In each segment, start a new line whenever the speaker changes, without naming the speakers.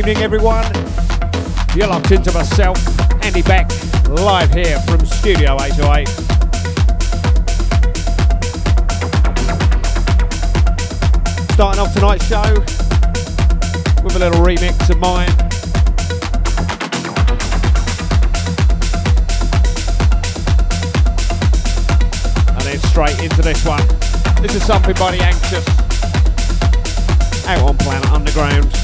evening, everyone. You're locked into myself, Andy Beck, live here from Studio 808. Starting off tonight's show with a little remix of mine. And then straight into this one. This is something by the Anxious out on Planet Underground.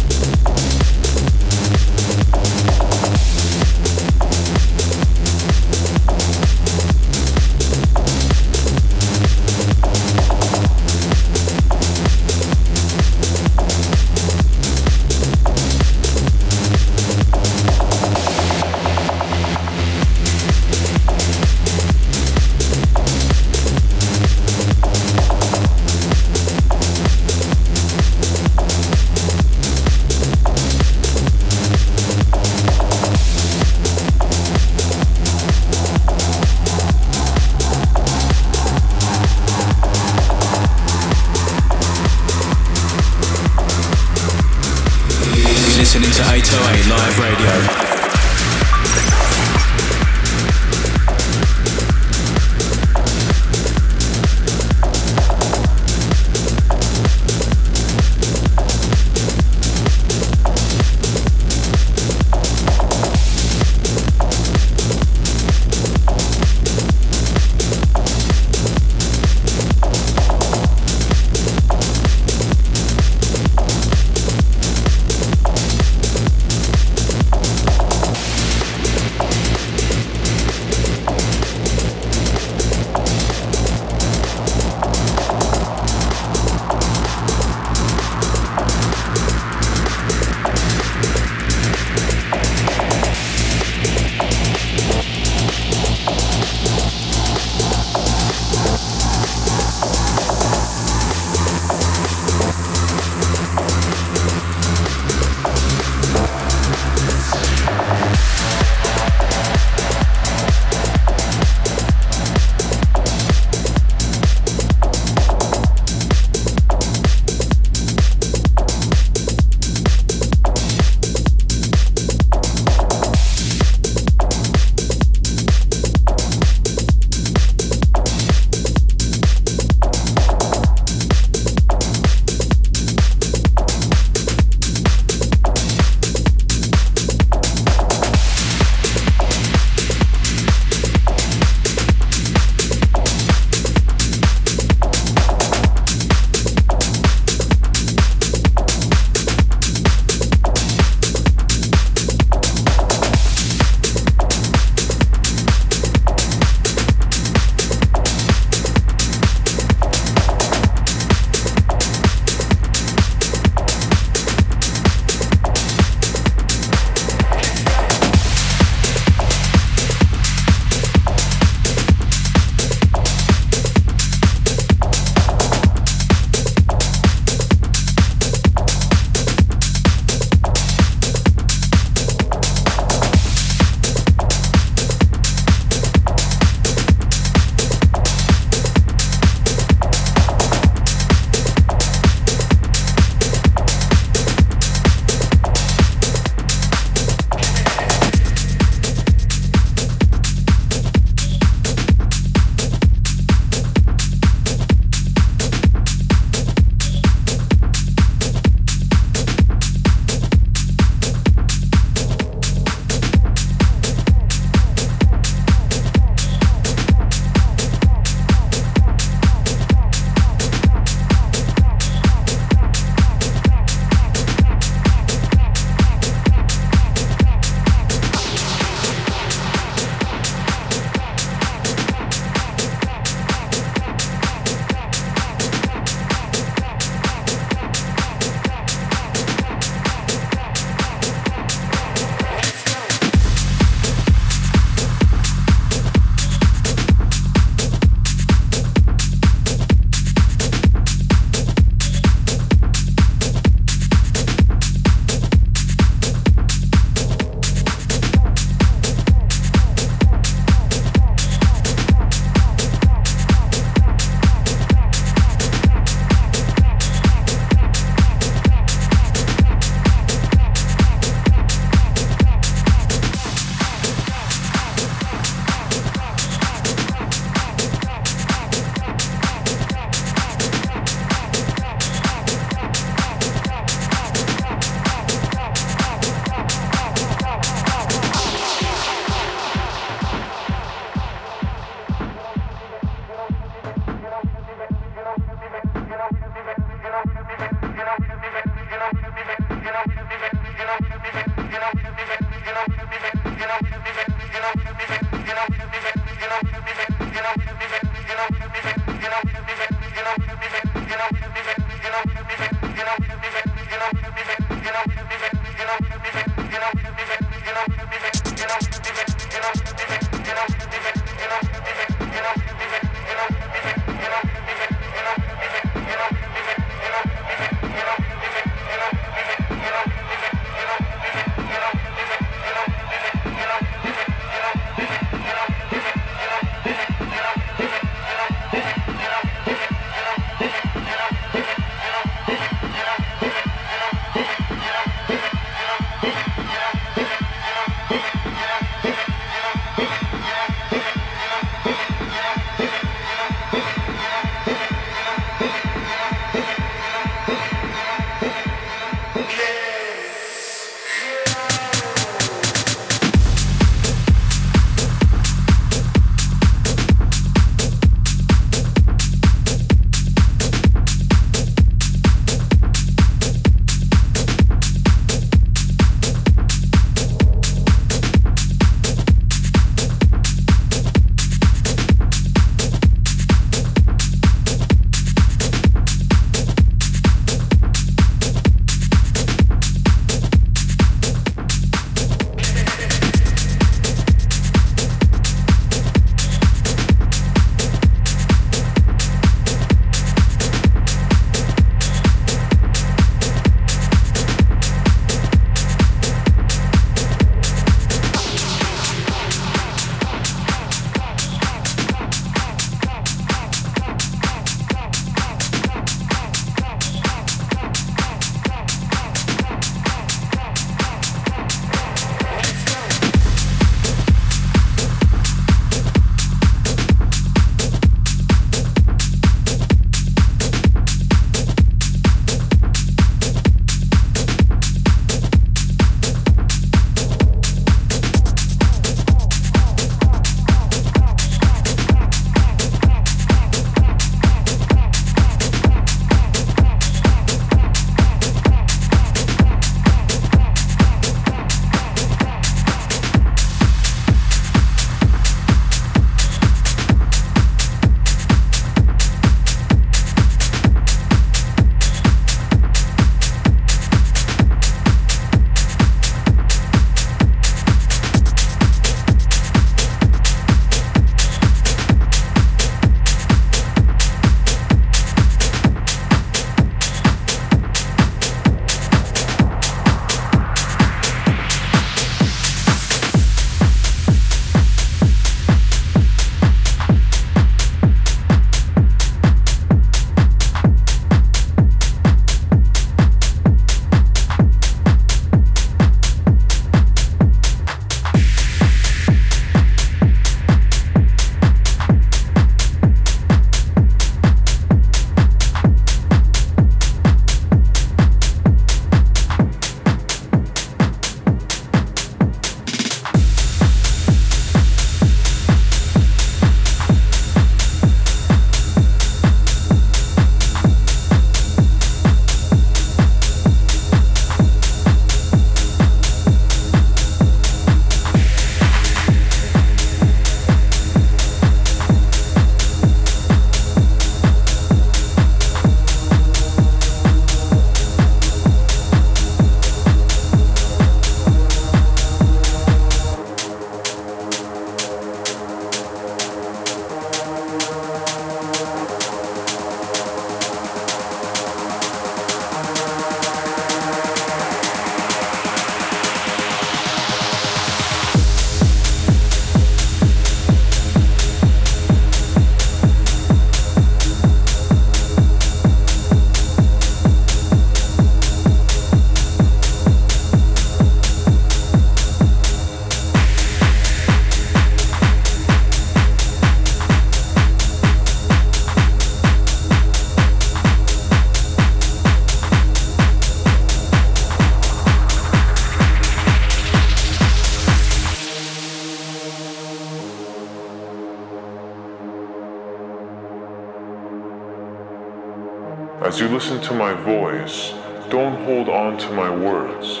Listen to my voice, don't hold on to my words.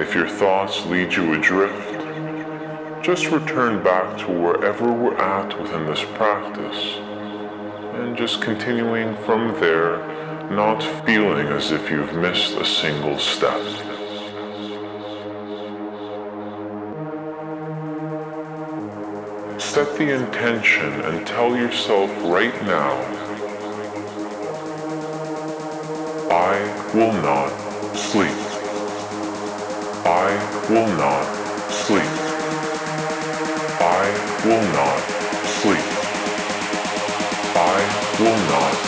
If your thoughts lead you adrift, just return back to wherever we're at within this practice and just continuing from there, not feeling as if you've missed a single step. Set the intention and tell yourself right now, will not sleep. I will not sleep. I will not sleep. I will not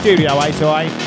Studio 808.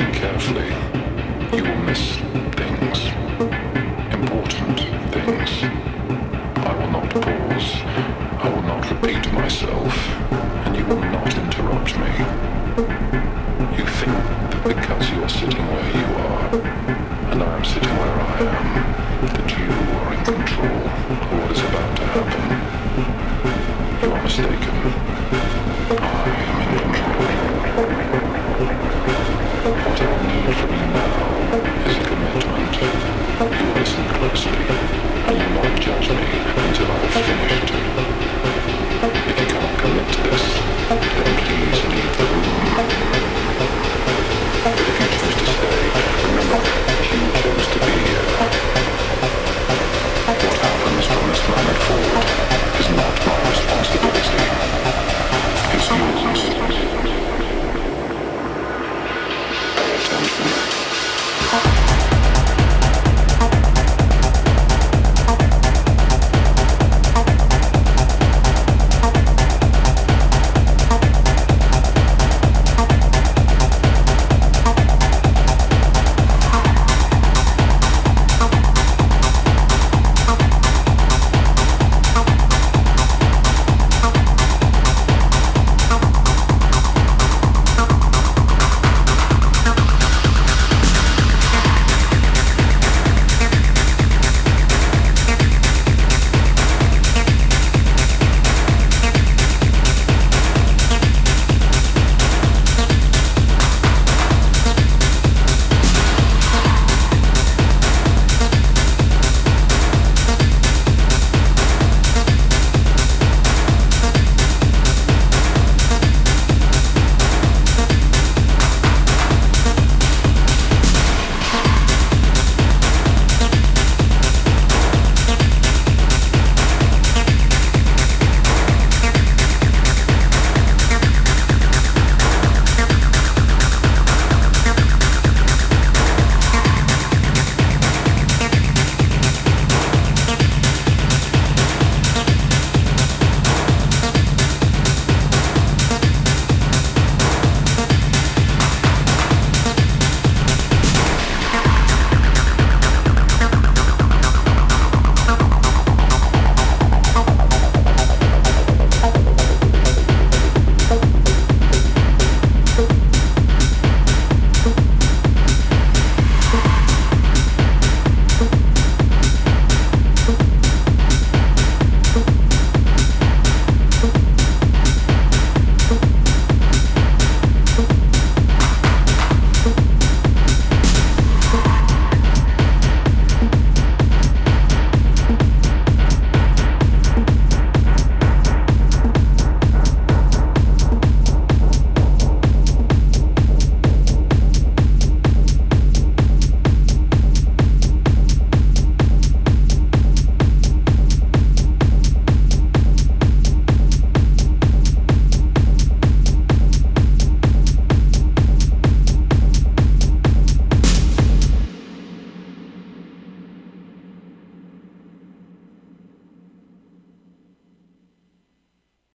Not listening carefully,